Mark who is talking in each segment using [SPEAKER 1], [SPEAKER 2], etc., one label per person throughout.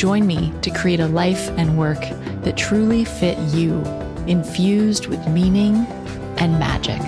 [SPEAKER 1] Join me to create a life and work that truly fit you, infused with meaning and magic.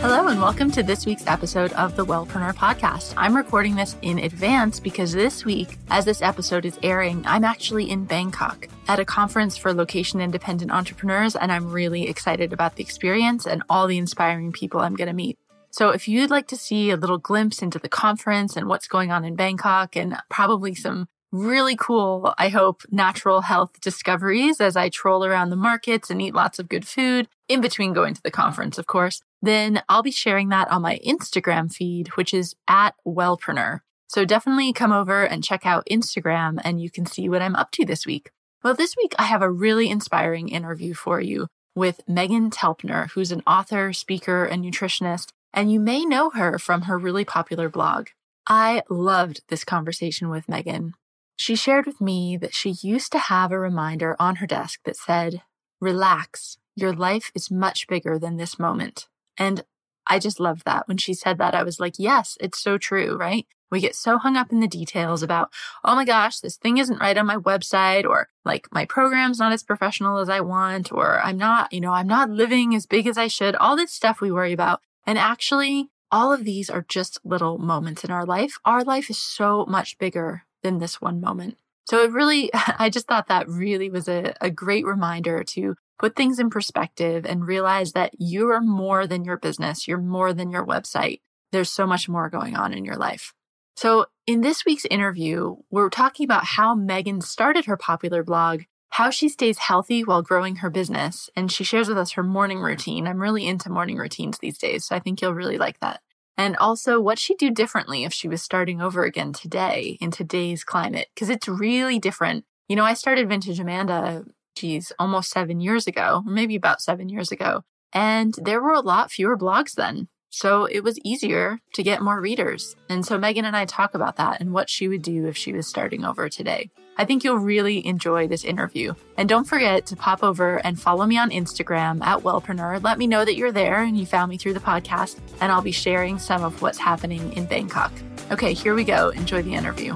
[SPEAKER 1] Hello, and welcome to this week's episode of the Wellpreneur podcast. I'm recording this in advance because this week, as this episode is airing, I'm actually in Bangkok at a conference for location independent entrepreneurs, and I'm really excited about the experience and all the inspiring people I'm going to meet. So if you'd like to see a little glimpse into the conference and what's going on in Bangkok and probably some really cool, I hope, natural health discoveries as I troll around the markets and eat lots of good food in between going to the conference, of course, then I'll be sharing that on my Instagram feed, which is at Wellpreneur. So definitely come over and check out Instagram and you can see what I'm up to this week. Well, this week I have a really inspiring interview for you with Meghan Telpner, who's an author, speaker, and nutritionist and you may know her from her really popular blog. I loved this conversation with Meghan. She shared with me that she used to have a reminder on her desk that said, Relax, your life is much bigger than this moment. And I just loved that. When she said that, I was like, yes, it's so true, right? We get so hung up in the details about, oh my gosh, this thing isn't right on my website, or like my program's not as professional as I want, or I'm not, you know, I'm not living as big as I should. All this stuff we worry about. And actually, all of these are just little moments in our life. Our life is so much bigger than this one moment. So it really, I just thought that really was a, a great reminder to put things in perspective and realize that you are more than your business. You're more than your website. There's so much more going on in your life. So in this week's interview, we're talking about how Meghan started her popular blog how she stays healthy while growing her business. And she shares with us her morning routine. I'm really into morning routines these days, so I think you'll really like that. And also what she'd do differently if she was starting over again today in today's climate, because it's really different. You know, I started Vintage Amanda, geez, almost seven years ago, maybe about seven years ago. And there were a lot fewer blogs then. So it was easier to get more readers. And so Meghan and I talk about that and what she would do if she was starting over today. I think you'll really enjoy this interview. And don't forget to pop over and follow me on Instagram at Wellpreneur. Let me know that you're there and you found me through the podcast, and I'll be sharing some of what's happening in Bangkok. Okay, here we go. Enjoy the interview.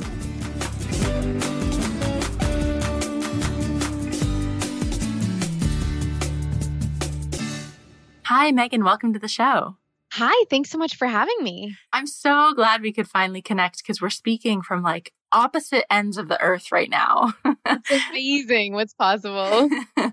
[SPEAKER 1] Hi, Meghan. Welcome to the show.
[SPEAKER 2] Hi, thanks so much for having me.
[SPEAKER 1] I'm so glad we could finally connect because we're speaking from like opposite ends of the earth right now.
[SPEAKER 2] it's amazing what's possible.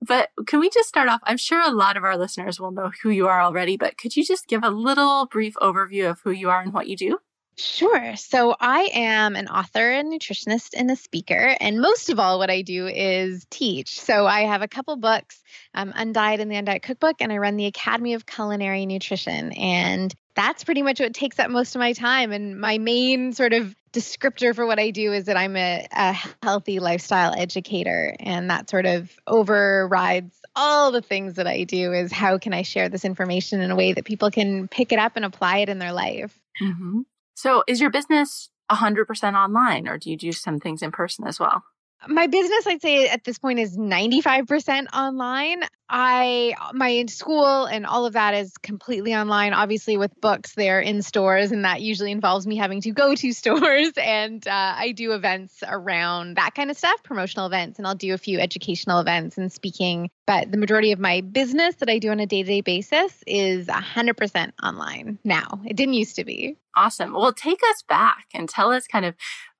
[SPEAKER 1] but can we just start off? I'm sure a lot of our listeners will know who you are already, but could you just give a little brief overview of who you are and what you do?
[SPEAKER 2] Sure. So I am an author, a nutritionist, and a speaker. And most of all, what I do is teach. So I have a couple books, um, Undiet and the Undiet Cookbook, and I run the Academy of Culinary Nutrition. And that's pretty much what takes up most of my time. And my main sort of descriptor for what I do is that I'm a, a healthy lifestyle educator. And that sort of overrides all the things that I do is how can I share this information in a way that people can pick it up and apply it in their life.
[SPEAKER 1] Mm-hmm. So is your business 100% online or do you do some things in person as well?
[SPEAKER 2] My business, I'd say at this point, is 95% online. I my school and all of that is completely online. Obviously, with books, they're in stores, and that usually involves me having to go to stores. And uh, I do events around that kind of stuff, promotional events, and I'll do a few educational events and speaking. But the majority of my business that I do on a day to day basis is 100% online now. It didn't used to be.
[SPEAKER 1] Awesome. Well, take us back and tell us kind of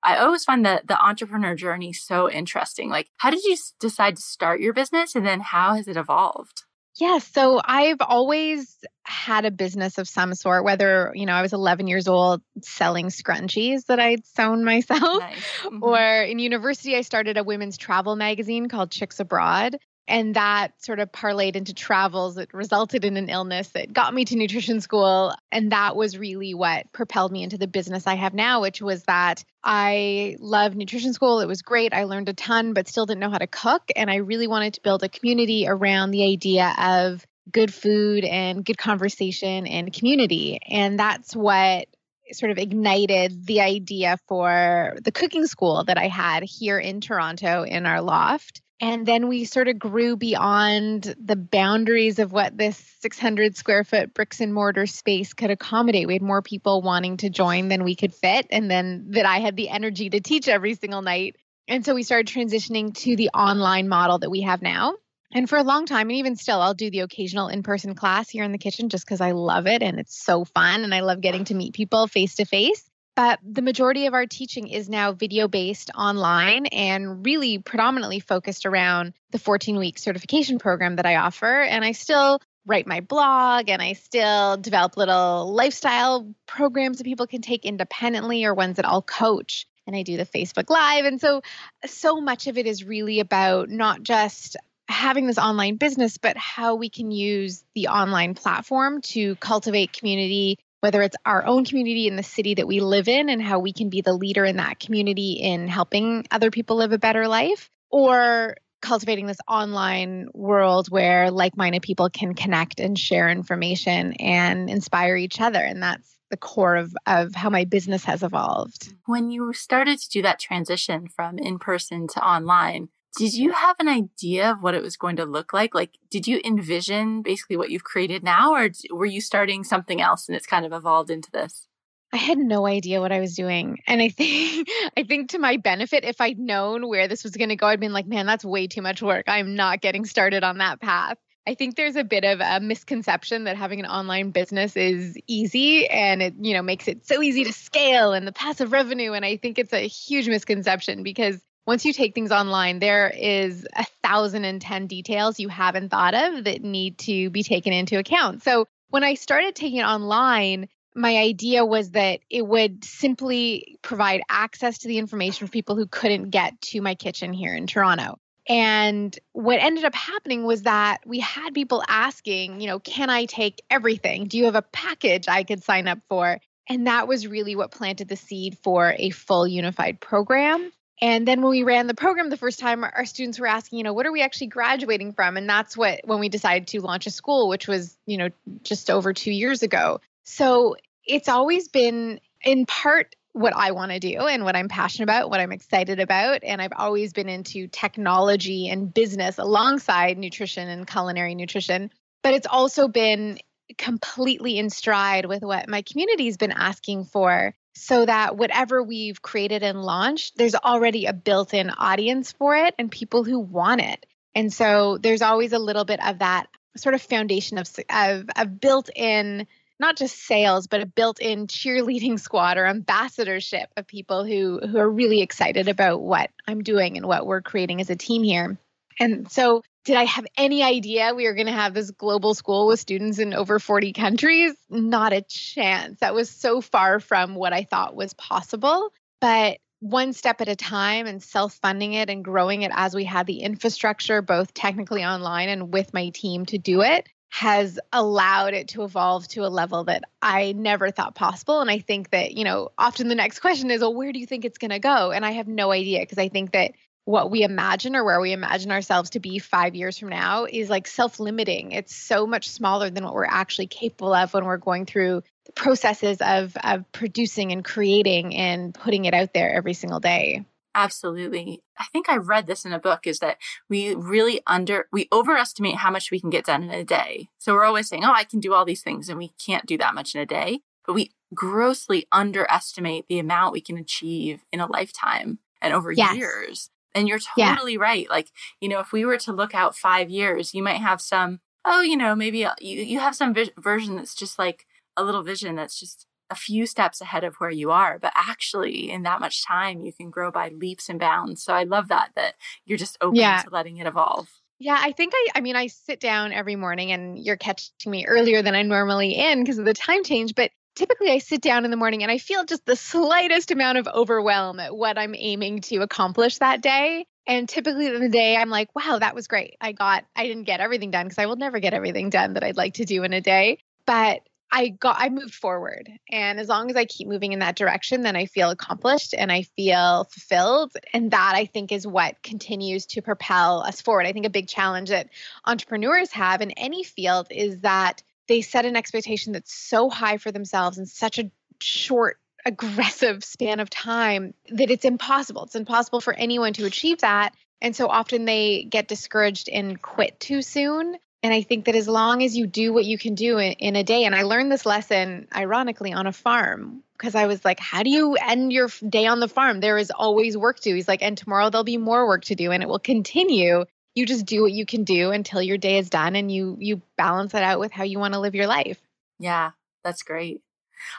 [SPEAKER 1] I always find the the entrepreneur journey so interesting. Like, how did you decide to start your business, and then how has it evolved?
[SPEAKER 2] Yeah, so I've always had a business of some sort, whether, you know, I was 11 years old selling scrunchies that I'd sewn myself, nice. mm-hmm. or in university, I started a women's travel magazine called Chicks Abroad. And that sort of parlayed into travels that resulted in an illness that got me to nutrition school. And that was really what propelled me into the business I have now, which was that I love nutrition school. It was great. I learned a ton, but still didn't know how to cook. And I really wanted to build a community around the idea of good food and good conversation and community. And that's what sort of ignited the idea for the cooking school that I had here in Toronto in our loft. And then we sort of grew beyond the boundaries of what this 600 square foot bricks and mortar space could accommodate. We had more people wanting to join than we could fit, and then that I had the energy to teach every single night. And so we started transitioning to the online model that we have now. And for a long time, and even still, I'll do the occasional in person class here in the kitchen just because I love it and it's so fun and I love getting to meet people face to face. But the majority of our teaching is now video based online and really predominantly focused around the 14 week certification program that I offer. And I still write my blog and I still develop little lifestyle programs that people can take independently or ones that I'll coach. And I do the Facebook Live. And so, so much of it is really about not just having this online business, but how we can use the online platform to cultivate community, whether it's our own community in the city that we live in and how we can be the leader in that community in helping other people live a better life, or cultivating this online world where like minded people can connect and share information and inspire each other. And that's the core of, of how my business has evolved.
[SPEAKER 1] When you started to do that transition from in person to online, did you have an idea of what it was going to look like? Like, did you envision basically what you've created now, or were you starting something else and it's kind of evolved into this?
[SPEAKER 2] I had no idea what I was doing. And I think I think to my benefit, if I'd known where this was going to go, I'd been like, man, that's way too much work. I'm not getting started on that path. I think there's a bit of a misconception that having an online business is easy and it, you know, makes it so easy to scale and the passive revenue. And I think it's a huge misconception because once you take things online, there is a thousand and ten details you haven't thought of that need to be taken into account. So when I started taking it online, my idea was that it would simply provide access to the information for people who couldn't get to my kitchen here in Toronto. And what ended up happening was that we had people asking, you know, can I take everything? Do you have a package I could sign up for? And that was really what planted the seed for a full unified program. And then when we ran the program the first time, our students were asking, you know, what are we actually graduating from? And that's what when we decided to launch a school, which was, you know, just over two years ago. So it's always been in part what I want to do and what I'm passionate about, what I'm excited about. And I've always been into technology and business alongside nutrition and culinary nutrition. But it's also been completely in stride with what my community's been asking for so that whatever we've created and launched, there's already a built in audience for it and people who want it. And so there's always a little bit of that sort of foundation of, of, of built in, not just sales, but a built in cheerleading squad or ambassadorship of people who, who are really excited about what I'm doing and what we're creating as a team here. And so did I have any idea we were going to have this global school with students in over 40 countries? Not a chance. That was so far from what I thought was possible. But one step at a time and self funding it and growing it as we had the infrastructure, both technically online and with my team to do it, has allowed it to evolve to a level that I never thought possible. And I think that, you know, often the next question is, well, where do you think it's going to go? And I have no idea because I think that what we imagine or where we imagine ourselves to be five years from now is like self limiting. It's so much smaller than what we're actually capable of when we're going through the processes of, of producing and creating and putting it out there every single day.
[SPEAKER 1] Absolutely. I think I read this in a book is that we really under, we overestimate how much we can get done in a day. So we're always saying, oh, I can do all these things and we can't do that much in a day. But we grossly underestimate the amount we can achieve in a lifetime and over yes. years. And you're totally yeah. right. Like, you know, if we were to look out five years, you might have some, oh, you know, maybe uh, you, you have some vi- version that's just like a little vision that's just a few steps ahead of where you are. But actually, in that much time, you can grow by leaps and bounds. So I love that, that you're just open yeah. to letting it evolve.
[SPEAKER 2] Yeah, I think I I mean I sit down every morning and you're catching me earlier than I'm normally in because of the time change, but typically I sit down in the morning and I feel just the slightest amount of overwhelm at what I'm aiming to accomplish that day. And typically in the day, I'm like, wow, that was great. I got, I didn't get everything done because I will never get everything done that I'd like to do in a day. But I got I moved forward. And as long as I keep moving in that direction, then I feel accomplished and I feel fulfilled. And that I think is what continues to propel us forward. I think a big challenge that entrepreneurs have in any field is that they set an expectation that's so high for themselves in such a short aggressive span of time that it's impossible. It's impossible for anyone to achieve that. And so often they get discouraged and quit too soon. And I think that as long as you do what you can do in, in a day, and I learned this lesson ironically on a farm because I was like, how do you end your day on the farm? There is always work to do. He's like, and tomorrow there'll be more work to do and it will continue. You just do what you can do until your day is done and you you balance it out with how you want to live your life.
[SPEAKER 1] Yeah, that's great.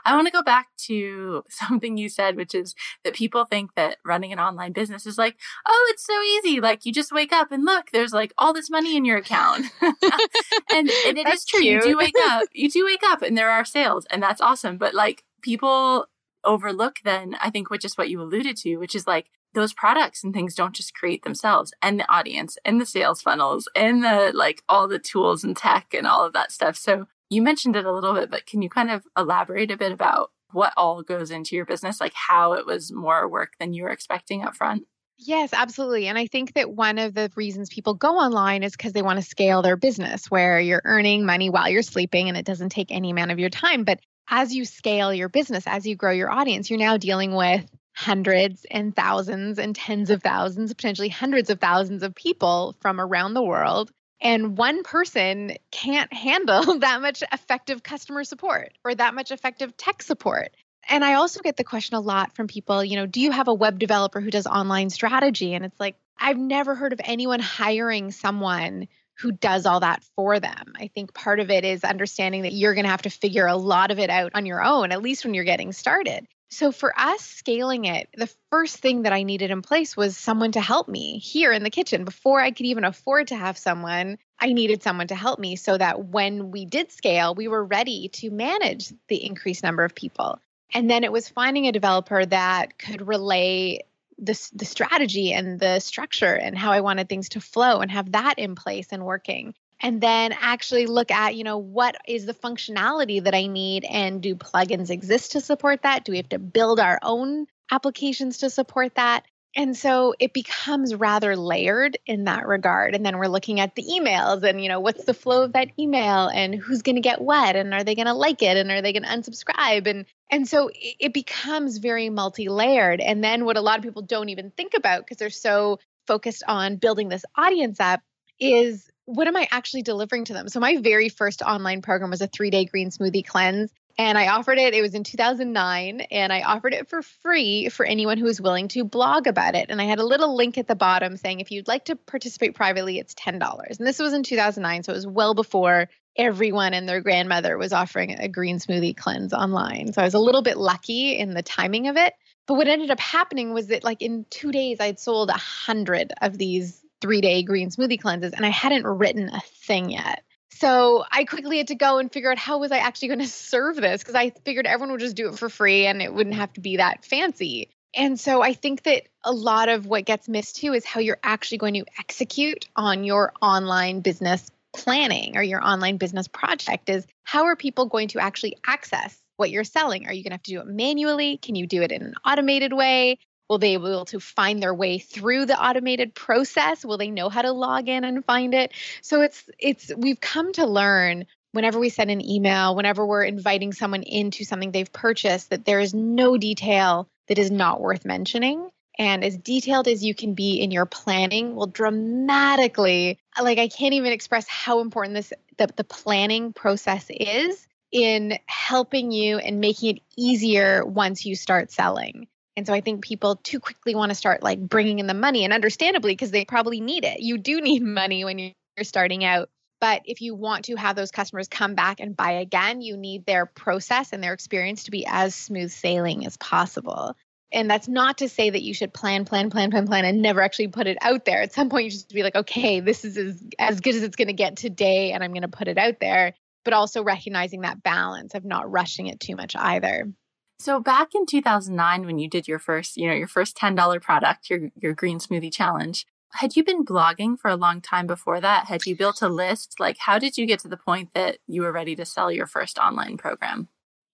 [SPEAKER 1] I want to go back to something you said, which is that people think that running an online business is like, oh, it's so easy. Like you just wake up and look, there's like all this money in your account. and, and it is true.
[SPEAKER 2] Cute.
[SPEAKER 1] You do wake up, you do wake up and there are sales and that's awesome. But like people overlook then, I think, which is what you alluded to, which is like those products and things don't just create themselves and the audience and the sales funnels and the like all the tools and tech and all of that stuff. So you mentioned it a little bit, but can you kind of elaborate a bit about what all goes into your business, like how it was more work than you were expecting up front?
[SPEAKER 2] Yes, absolutely. And I think that one of the reasons people go online is because they want to scale their business where you're earning money while you're sleeping and it doesn't take any amount of your time. But as you scale your business, as you grow your audience, you're now dealing with hundreds and thousands and tens of thousands, potentially hundreds of thousands of people from around the world and one person can't handle that much effective customer support or that much effective tech support. And I also get the question a lot from people, you know, do you have a web developer who does online strategy? And it's like, I've never heard of anyone hiring someone who does all that for them. I think part of it is understanding that you're going to have to figure a lot of it out on your own, at least when you're getting started. So for us scaling it, the first thing that I needed in place was someone to help me here in the kitchen. Before I could even afford to have someone, I needed someone to help me so that when we did scale, we were ready to manage the increased number of people. And then it was finding a developer that could relay the, the strategy and the structure and how I wanted things to flow and have that in place and working. And then actually look at you know what is the functionality that i need and do plugins exist to support that? Do we have to build our own applications to support that and so it becomes rather layered in that regard and then we're looking at the emails and you know what's the flow of that email and who's going to get what and are they going to like it and are they going to unsubscribe and and so it becomes very multi-layered and then what a lot of people don't even think about because they're so focused on building this audience up is what am I actually delivering to them? So my very first online program was a three day green smoothie cleanse. And I offered it, it was in 2009, and I offered it for free for anyone who was willing to blog about it. And I had a little link at the bottom saying, if you'd like to participate privately, it's $10. And this was in 2009, so it was well before everyone and their grandmother was offering a green smoothie cleanse online. So I was a little bit lucky in the timing of it. But what ended up happening was that, like, in two days, I'd sold a hundred of these three day green smoothie cleanses and I hadn't written a thing yet. So I quickly had to go and figure out how was I actually going to serve this because I figured everyone would just do it for free and it wouldn't have to be that fancy. And so I think that a lot of what gets missed too is how you're actually going to execute on your online business planning or your online business project is how are people going to actually access what you're selling? Are you going to have to do it manually? Can you do it in an automated way? Will they be able to find their way through the automated process? Will they know how to log in and find it? So it's it's we've come to learn whenever we send an email, whenever we're inviting someone into something they've purchased, that there is no detail that is not worth mentioning. And as detailed as you can be in your planning will dramatically, like I can't even express how important this the, the planning process is in helping you and making it easier once you start selling. And so I think people too quickly want to start like bringing in the money and understandably because they probably need it. You do need money when you're starting out. But if you want to have those customers come back and buy again, you need their process and their experience to be as smooth sailing as possible. And that's not to say that you should plan, plan, plan, plan, plan, and never actually put it out there. At some point, you just be like, okay, this is as, as good as it's going to get today, and I'm going to put it out there. But also recognizing that balance of not rushing it too much either.
[SPEAKER 1] So back in 2009 when you did your first, you know, your first $10 product, your your green smoothie challenge, had you been blogging for a long time before that? Had you built a list? Like, how did you get to the point that you were ready to sell your first online program?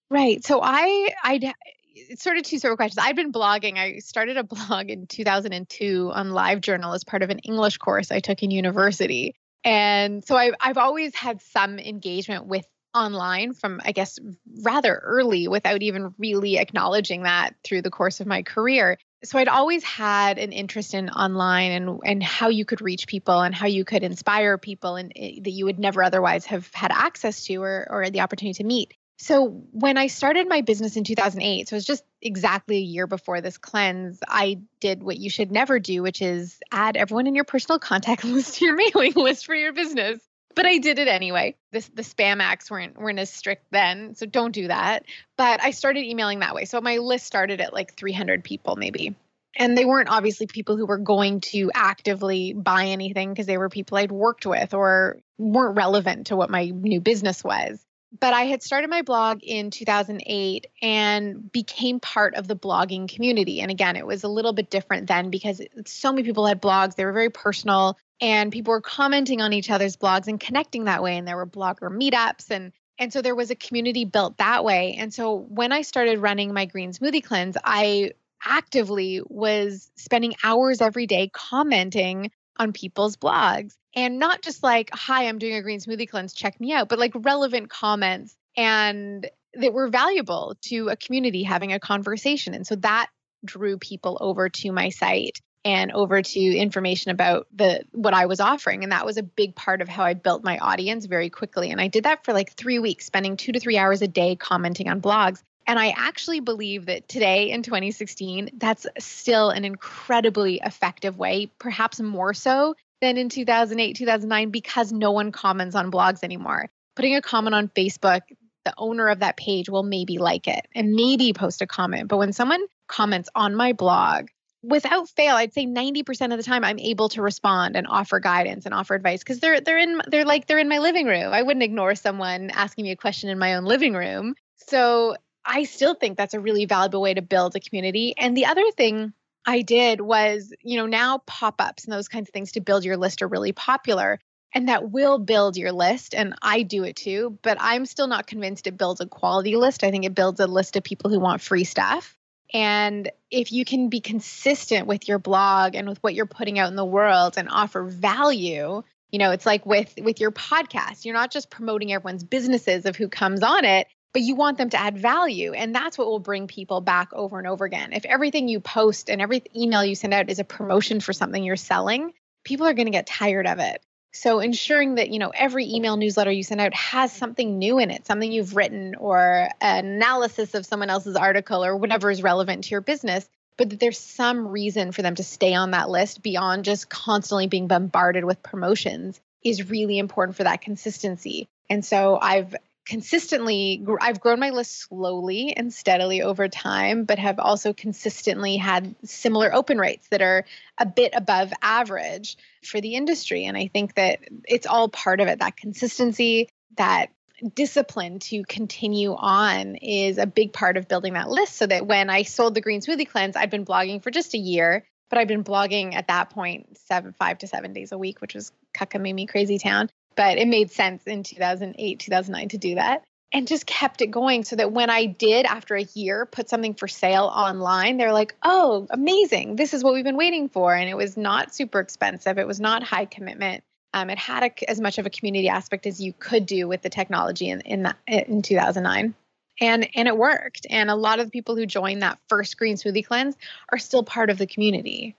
[SPEAKER 2] Right. So I, I, it's sort of two separate questions. I've been blogging. I started a blog in 2002 on LiveJournal as part of an English course I took in university. And so I, I've always had some engagement with online from, I guess, rather early without even really acknowledging that through the course of my career. So I'd always had an interest in online and and how you could reach people and how you could inspire people and eh, that you would never otherwise have had access to or or the opportunity to meet. So when I started my business in 2008, so it was just exactly a year before this cleanse, I did what you should never do, which is add everyone in your personal contact list to your mailing list for your business. But I did it anyway. The spam acts weren't weren't as strict then, so don't do that. But I started emailing that way. So my list started at like 300 people maybe. And they weren't obviously people who were going to actively buy anything because they were people I'd worked with or weren't relevant to what my new business was but I had started my blog in 2008 and became part of the blogging community. And again, it was a little bit different then because so many people had blogs, they were very personal, and people were commenting on each other's blogs and connecting that way. And there were blogger meetups and and so there was a community built that way. And so when I started running my green smoothie cleanse, I actively was spending hours every day commenting on people's blogs. And not just like, hi, I'm doing a green smoothie cleanse, check me out, but like relevant comments and that were valuable to a community having a conversation. And so that drew people over to my site and over to information about the what I was offering. And that was a big part of how I built my audience very quickly. And I did that for like 3 weeks spending 2 to 3 hours a day commenting on blogs and I actually believe that today in 2016 that's still an incredibly effective way perhaps more so than in 2008, 2009 because no one comments on blogs anymore. Putting a comment on Facebook, the owner of that page will maybe like it and maybe post a comment. But when someone comments on my blog, without fail, I'd say 90% of the time I'm able to respond and offer guidance and offer advice because they're they're in they're like they're in my living room. I wouldn't ignore someone asking me a question in my own living room. So I still think that's a really valuable way to build a community. And the other thing I did was, you know, now pop ups and those kinds of things to build your list are really popular. And that will build your list. And I do it too. But I'm still not convinced it builds a quality list. I think it builds a list of people who want free stuff. And if you can be consistent with your blog and with what you're putting out in the world and offer value, you know, it's like with with your podcast. You're not just promoting everyone's businesses of who comes on it but you want them to add value. And that's what will bring people back over and over again. If everything you post and every email you send out is a promotion for something you're selling, people are going to get tired of it. So ensuring that, you know, every email newsletter you send out has something new in it, something you've written or an analysis of someone else's article or whatever is relevant to your business, but that there's some reason for them to stay on that list beyond just constantly being bombarded with promotions is really important for that consistency. And so I've consistently I've grown my list slowly and steadily over time but have also consistently had similar open rates that are a bit above average for the industry. And I think that it's all part of it. That consistency that discipline to continue on is a big part of building that list so that when I sold the green smoothie cleanse I'd been blogging for just a year but I've been blogging at that point seven, five to seven days a week, which was cockamamie crazy town but it made sense in 2008, 2009 to do that and just kept it going so that when I did, after a year, put something for sale online, they're like, oh, amazing. This is what we've been waiting for. And it was not super expensive, it was not high commitment. Um, it had a, as much of a community aspect as you could do with the technology in in, that, in 2009 and and it worked and a lot of the people who joined that first green smoothie cleanse are still part of the community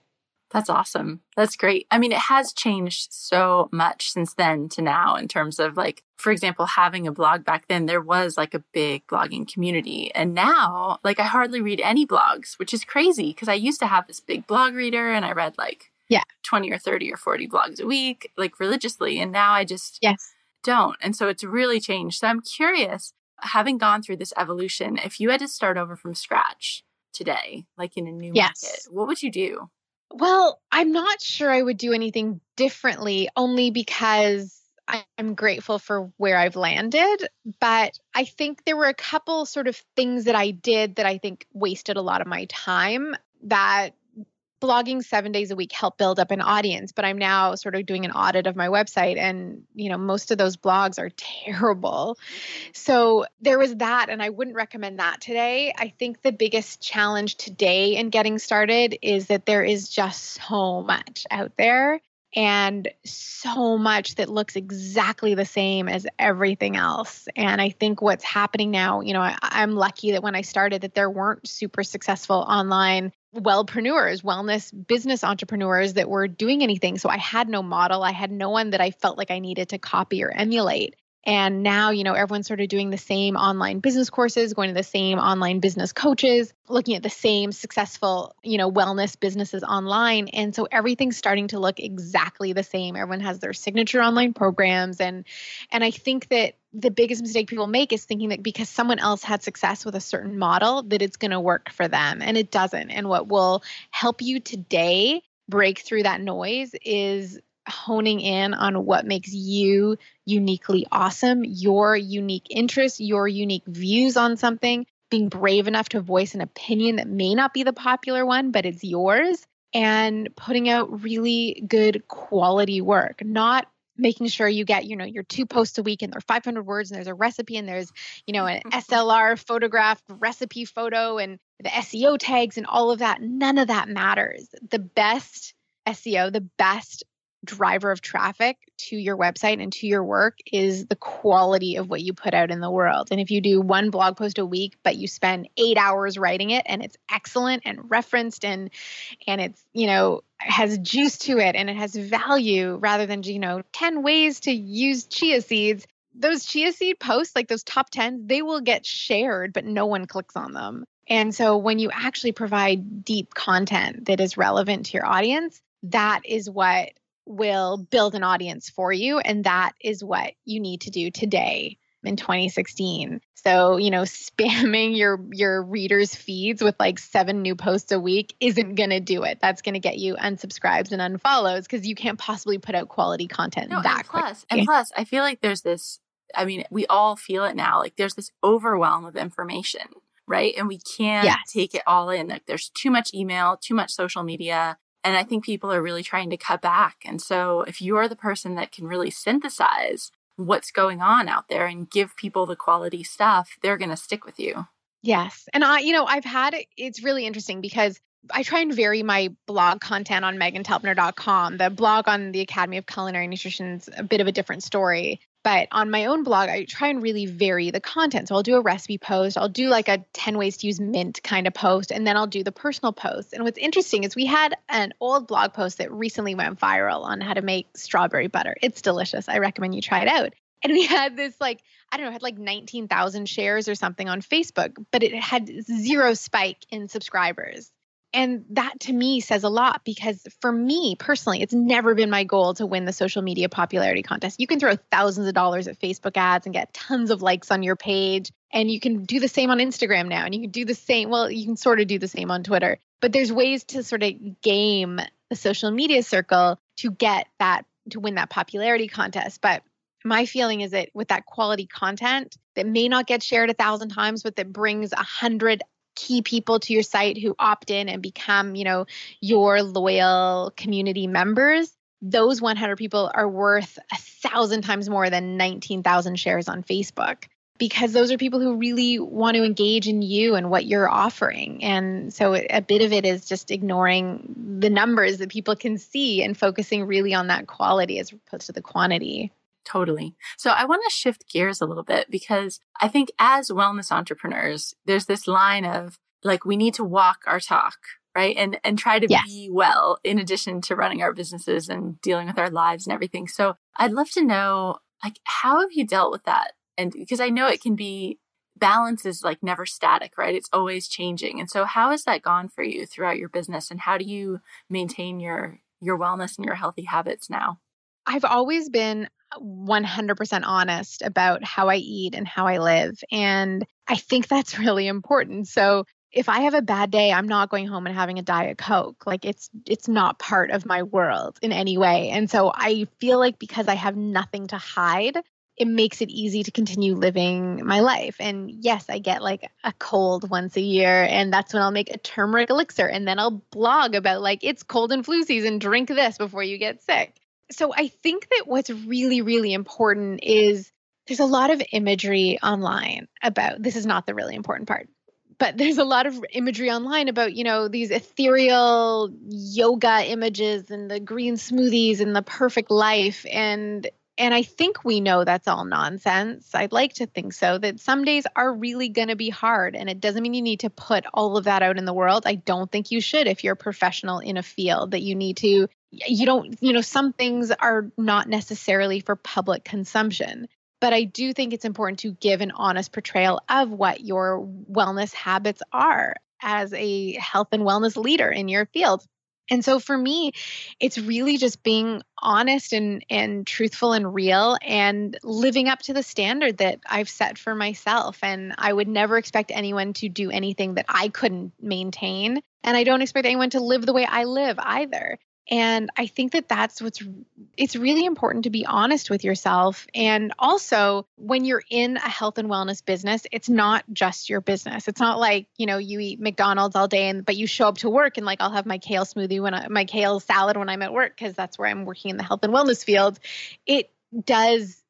[SPEAKER 1] that's awesome. That's great. I mean, it has changed so much since then to now in terms of like, for example, having a blog back then, there was like a big blogging community. And now, like, I hardly read any blogs, which is crazy because I used to have this big blog reader and I read like
[SPEAKER 2] yeah
[SPEAKER 1] 20 or 30 or 40 blogs a week, like religiously. And now I just
[SPEAKER 2] yes.
[SPEAKER 1] don't. And so it's really changed. So I'm curious, having gone through this evolution, if you had to start over from scratch today, like in a new yes. market, what would you do?
[SPEAKER 2] Well, I'm not sure I would do anything differently only because I'm grateful for where I've landed. But I think there were a couple sort of things that I did that I think wasted a lot of my time that blogging seven days a week helped build up an audience but i'm now sort of doing an audit of my website and you know most of those blogs are terrible. Mm-hmm. So there was that and i wouldn't recommend that today. I think the biggest challenge today in getting started is that there is just so much out there and so much that looks exactly the same as everything else. And I think what's happening now, you know, I, am lucky that when I started that there weren't super successful online wellpreneurs, wellness business entrepreneurs that were doing anything. So I had no model. I had no one that I felt like I needed to copy or emulate. And now, you know, everyone's sort of doing the same online business courses, going to the same online business coaches, looking at the same successful, you know, wellness businesses online. And so everything's starting to look exactly the same. Everyone has their signature online programs and and I think that the biggest mistake people make is thinking that because someone else had success with a certain model that it's going to work for them and it doesn't. And what will help you today break through that noise is honing in on what makes you uniquely awesome, your unique interests, your unique views on something, being brave enough to voice an opinion that may not be the popular one, but it's yours, and putting out really good quality work, not making sure you get you know your two posts a week and they're 500 words and there's a recipe and there's you know an slr photograph recipe photo and the seo tags and all of that. None of that matters. The best seo the best driver of traffic to your website and to your work is the quality of what you put out in the world. And if you do one blog post a week but you spend 8 hours writing it and it's excellent and referenced and and it's, you know, has juice to it and it has value rather than, you know, 10 ways to use chia seeds, those chia seed posts, like those top 10, they will get shared but no one clicks on them. And so when you actually provide deep content that is relevant to your audience, that is what will build an audience for you. And that is what you need to do today in 2016. So, you know, spamming your your readers feeds with like seven new posts a week isn't going to do it. That's going to get you unsubscribes and unfollows because you can't possibly put out quality content
[SPEAKER 1] no,
[SPEAKER 2] that
[SPEAKER 1] and plus, quickly. And plus, I feel like there's this I mean, we all feel it now. Like there's this overwhelm of information, right? And we can't yes. take it all in. Like there's too much email, too much social media, and I think people are really trying to cut back. And so if you're the person that can really synthesize what's going on out there and give people the quality stuff, they're going to stick with you.
[SPEAKER 2] Yes. And I, you know, I've had it's really interesting because I try and vary my blog content on meghantelpner.com. The blog on the Academy of Culinary Nutrition is a bit of a different story. But on my own blog, I try and really vary the content. So I'll do a recipe post, I'll do like a 10 ways to use mint kind of post, and then I'll do the personal post. And what's interesting is we had an old blog post that recently went viral on how to make strawberry butter. It's delicious. I recommend you try it out. And we had this like, I don't know, had like 19,000 shares or something on Facebook, but it had zero spike in subscribers. And that to me says a lot because for me personally, it's never been my goal to win the social media popularity contest. You can throw thousands of dollars at Facebook ads and get tons of likes on your page. And you can do the same on Instagram now. And you can do the same, well, you can sort of do the same on Twitter. But there's ways to sort of game the social media circle to get that, to win that popularity contest. But my feeling is that with that quality content that may not get shared a thousand times, but that brings a hundred key people to your site who opt in and become, you know, your loyal community members, those 100 people are worth a thousand times more than 19,000 shares on Facebook because those are people who really want to engage in you and what you're offering. And so a bit of it is just ignoring the numbers that people can see and focusing really on that quality as opposed to the quantity.
[SPEAKER 1] Totally. So I want to shift gears a little bit because I think as wellness entrepreneurs, there's this line of like, we need to walk our talk, right? And, and try to yes. be well in addition to running our businesses and dealing with our lives and everything. So I'd love to know, like, how have you dealt with that? And because I know it can be balance is like never static, right? It's always changing. And so how has that gone for you throughout your business and how do you maintain your your wellness and your healthy habits now?
[SPEAKER 2] I've always been 100% honest about how I eat and how I live. And I think that's really important. So if I have a bad day, I'm not going home and having a diet coke. Like it's it's not part of my world in any way. And so I feel like because I have nothing to hide, it makes it easy to continue living my life. And yes, I get like a cold once a year, and that's when I'll make a turmeric elixir and then I'll blog about like it's cold and flu season, drink this before you get sick. So I think that what's really, really important is there's a lot of imagery online about this is not the really important part but there's a lot of imagery online about you know these ethereal yoga images and the green smoothies and the perfect life. And and I think we know that's all nonsense. I'd like to think so, that some days are really going to be hard. And it doesn't mean you need to put all of that out in the world. I don't think you should if you're a professional in a field that you need to, you don't, you know, some things are not necessarily for public consumption. But I do think it's important to give an honest portrayal of what your wellness habits are as a health and wellness leader in your field. And so for me, it's really just being honest and and truthful and real and living up to the standard that I've set for myself. And I would never expect anyone to do anything that I couldn't maintain. And I don't expect anyone to live the way I live either. And I think that that's what's it's really important to be honest with yourself. And also, when you're in a health and wellness business, it's not just your business. It's not like, you know, you eat McDonald's all day and but you show up to work and like I'll have my kale smoothie when I my kale salad when I'm at work because that's where I'm working in the health and wellness field. It does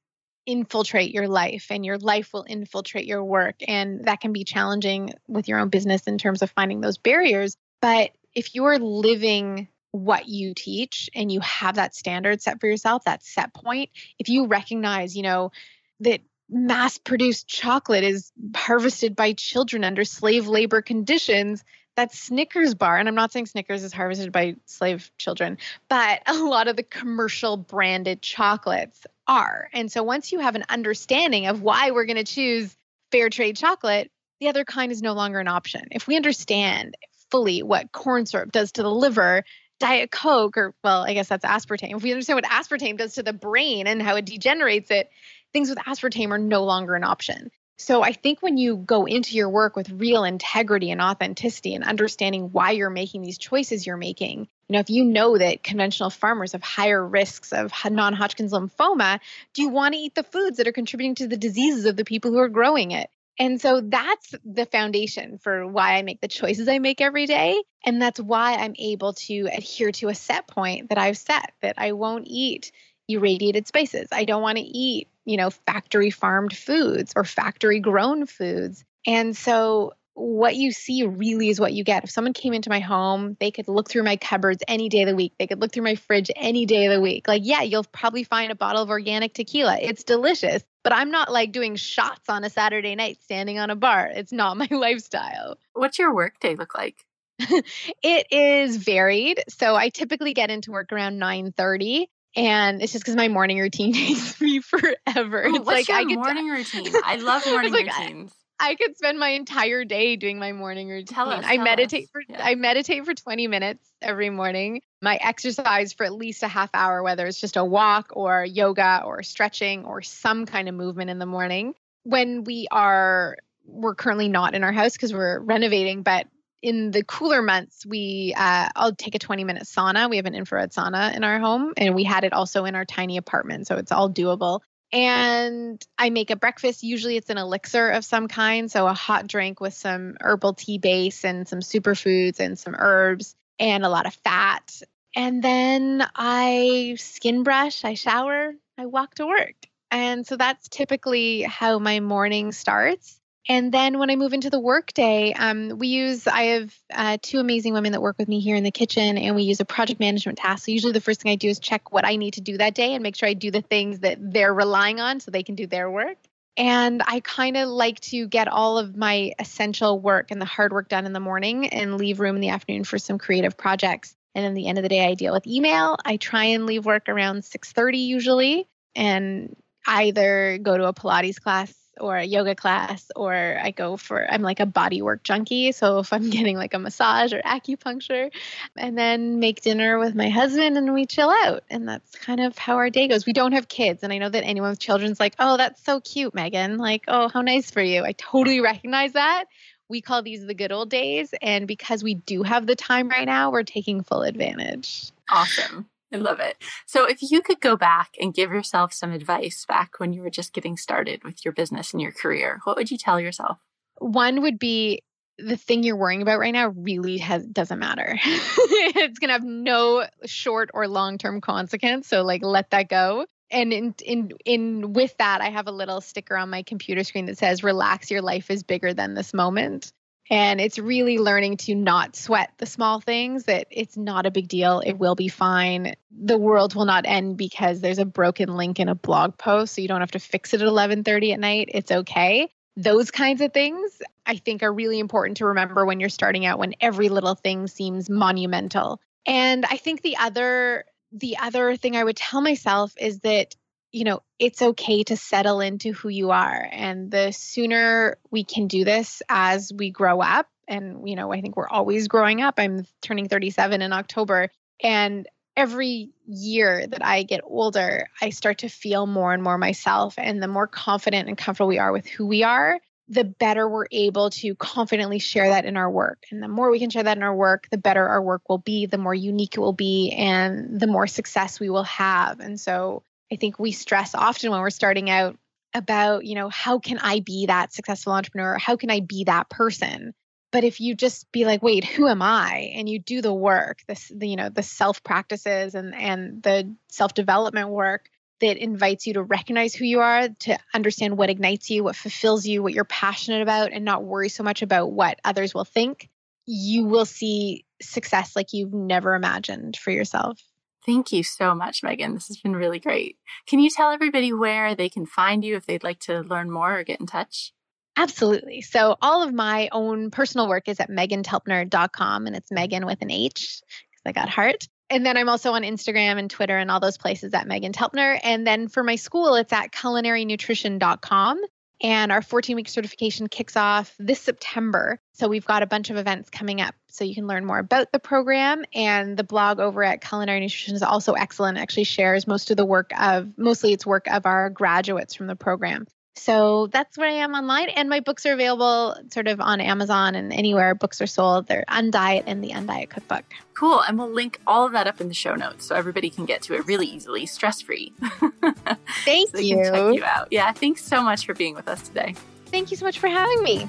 [SPEAKER 2] infiltrate your life and your life will infiltrate your work and that can be challenging with your own business in terms of finding those barriers. But if you're living what you teach and you have that standard set for yourself, that set point, if you recognize, you know, that mass produced chocolate is harvested by children under slave labor conditions, that Snickers bar, and I'm not saying Snickers is harvested by slave children, but a lot of the commercial branded chocolates are. And so once you have an understanding of why we're going to choose fair trade chocolate, the other kind is no longer an option. If we understand fully what corn syrup does to the liver, Diet Coke, or well, I guess that's aspartame. If we understand what aspartame does to the brain and how it degenerates it, things with aspartame are no longer an option. So I think when you go into your work with real integrity and authenticity and understanding why you're making these choices you're making, you know, if you know that conventional farmers have higher risks of non-Hodgkin's lymphoma, do you want to eat the foods that are contributing to the diseases of the people who are growing it? And so that's the foundation for why I make the choices I make every day. And that's why I'm able to adhere to a set point that I've set that I won't eat irradiated spices. I don't want to eat, you know, factory farmed foods or factory grown foods. And so what you see really is what you get. If someone came into my home, they could look through my cupboards any day of the week. They could look through my fridge any day of the week. Like, yeah, you'll probably find a bottle of organic tequila. It's delicious, but I'm not like doing shots on a Saturday night standing on a bar. It's not my lifestyle.
[SPEAKER 1] What's your workday look like?
[SPEAKER 2] it is varied. So I typically get into work around 9:30 and it's just because my morning routine takes me forever.
[SPEAKER 1] Ooh,
[SPEAKER 2] it's
[SPEAKER 1] what's
[SPEAKER 2] like
[SPEAKER 1] your
[SPEAKER 2] I
[SPEAKER 1] morning routine. I love morning
[SPEAKER 2] like,
[SPEAKER 1] routines.
[SPEAKER 2] I could spend my entire day doing my morning routine.
[SPEAKER 1] Us,
[SPEAKER 2] I meditate
[SPEAKER 1] us.
[SPEAKER 2] for
[SPEAKER 1] Yeah.
[SPEAKER 2] I meditate for 20 minutes every morning. My exercise for at least a half hour, whether it's just a walk or yoga or stretching or some kind of movement in the morning. When we are we're currently not in our house because we're renovating, but in the cooler months, we uh, I'll take a 20 minute sauna. We have an infrared sauna in our home, and we had it also in our tiny apartment, so it's all doable and I make a breakfast. Usually it's an elixir of some kind. So a hot drink with some herbal tea base and some superfoods and some herbs and a lot of fat. And then I skin brush, I shower, I walk to work. And so that's typically how my morning starts. And then when I move into the workday, um, we use, I have uh, two amazing women that work with me here in the kitchen, and we use a project management task. So usually the first thing I do is check what I need to do that day and make sure I do the things that they're relying on so they can do their work. And I kind of like to get all of my essential work and the hard work done in the morning and leave room in the afternoon for some creative projects. And then the end of the day, I deal with email. I try and leave work around 6:30 usually, and either go to a Pilates class or a yoga class or I go for I'm like a body work junkie. So if I'm getting like a massage or acupuncture and then make dinner with my husband and we chill out. And that's kind of how our day goes. We don't have kids. And I know that anyone with children's like oh that's so cute Meghan. Like oh how nice for you. I totally recognize that. We call these the good old days. And because we do have the time right now we're taking full advantage.
[SPEAKER 1] Awesome. I love it. So, if you could go back and give yourself some advice back when you were just getting started with your business and your career, what would you tell yourself?
[SPEAKER 2] One would be the thing you're worrying about right now really has doesn't matter. it's going to have no short or long-term consequence, so like let that go. And in in in with that, I have a little sticker on my computer screen that says relax your life is bigger than this moment. And it's really learning to not sweat the small things, that it's not a big deal. It will be fine. The world will not end because there's a broken link in a blog post. So you don't have to fix it at 1130 at night. It's okay. Those kinds of things I think are really important to remember when you're starting out when every little thing seems monumental. And I think the other the other thing I would tell myself is that you know, it's okay to settle into who you are. And the sooner we can do this as we grow up, and, you know, I think we're always growing up. I'm turning 37 in October. And every year that I get older, I start to feel more and more myself. And the more confident and comfortable we are with who we are, the better we're able to confidently share that in our work. And the more we can share that in our work, the better our work will be, the more unique it will be, and the more success we will have. And so I think we stress often when we're starting out about, you know, how can I be that successful entrepreneur? How can I be that person? But if you just be like, wait, who am I? And you do the work, this, the, you know, the self practices and and the self development work that invites you to recognize who you are, to understand what ignites you, what fulfills you, what you're passionate about, and not worry so much about what others will think, you will see success like you've never imagined for yourself.
[SPEAKER 1] Thank you so much, Meghan. This has been really great. Can you tell everybody where they can find you if they'd like to learn more or get in touch?
[SPEAKER 2] Absolutely. So, all of my own personal work is at meghantelpner.com, and it's Meghan with an H because I got heart. And then I'm also on Instagram and Twitter and all those places at Meghan Telpner. And then for my school, it's at culinarynutrition.com. And our 14 week certification kicks off this September. So we've got a bunch of events coming up. So you can learn more about the program. And the blog over at Culinary Nutrition is also excellent. It actually shares most of the work of, mostly it's work of our graduates from the program. So that's where I am online. And my books are available sort of on Amazon and anywhere books are sold. They're Undiet and the Undiet Cookbook.
[SPEAKER 1] Cool. And we'll link all of that up in the show notes so everybody can get to it really easily, stress free.
[SPEAKER 2] Thank
[SPEAKER 1] so
[SPEAKER 2] you.
[SPEAKER 1] check you out. Yeah. Thanks so much for being with us today.
[SPEAKER 2] Thank you so much for having me.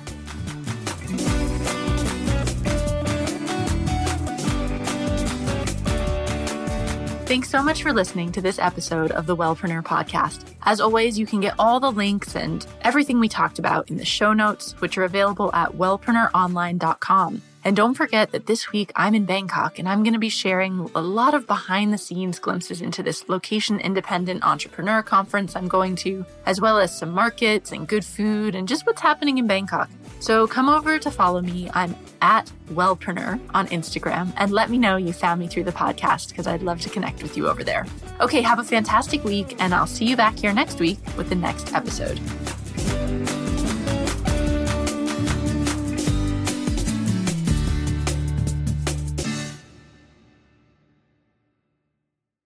[SPEAKER 1] Thanks so much for listening to this episode of the Wellpreneur podcast. As always, you can get all the links and everything we talked about in the show notes, which are available at wellpreneuronline.com. And don't forget that this week I'm in Bangkok and I'm going to be sharing a lot of behind the scenes glimpses into this location independent entrepreneur conference I'm going to, as well as some markets and good food and just what's happening in Bangkok. So come over to follow me. I'm at Wellpreneur on Instagram and let me know you found me through the podcast because I'd love to connect with you over there. Okay, have a fantastic week and I'll see you back here next week with the next episode.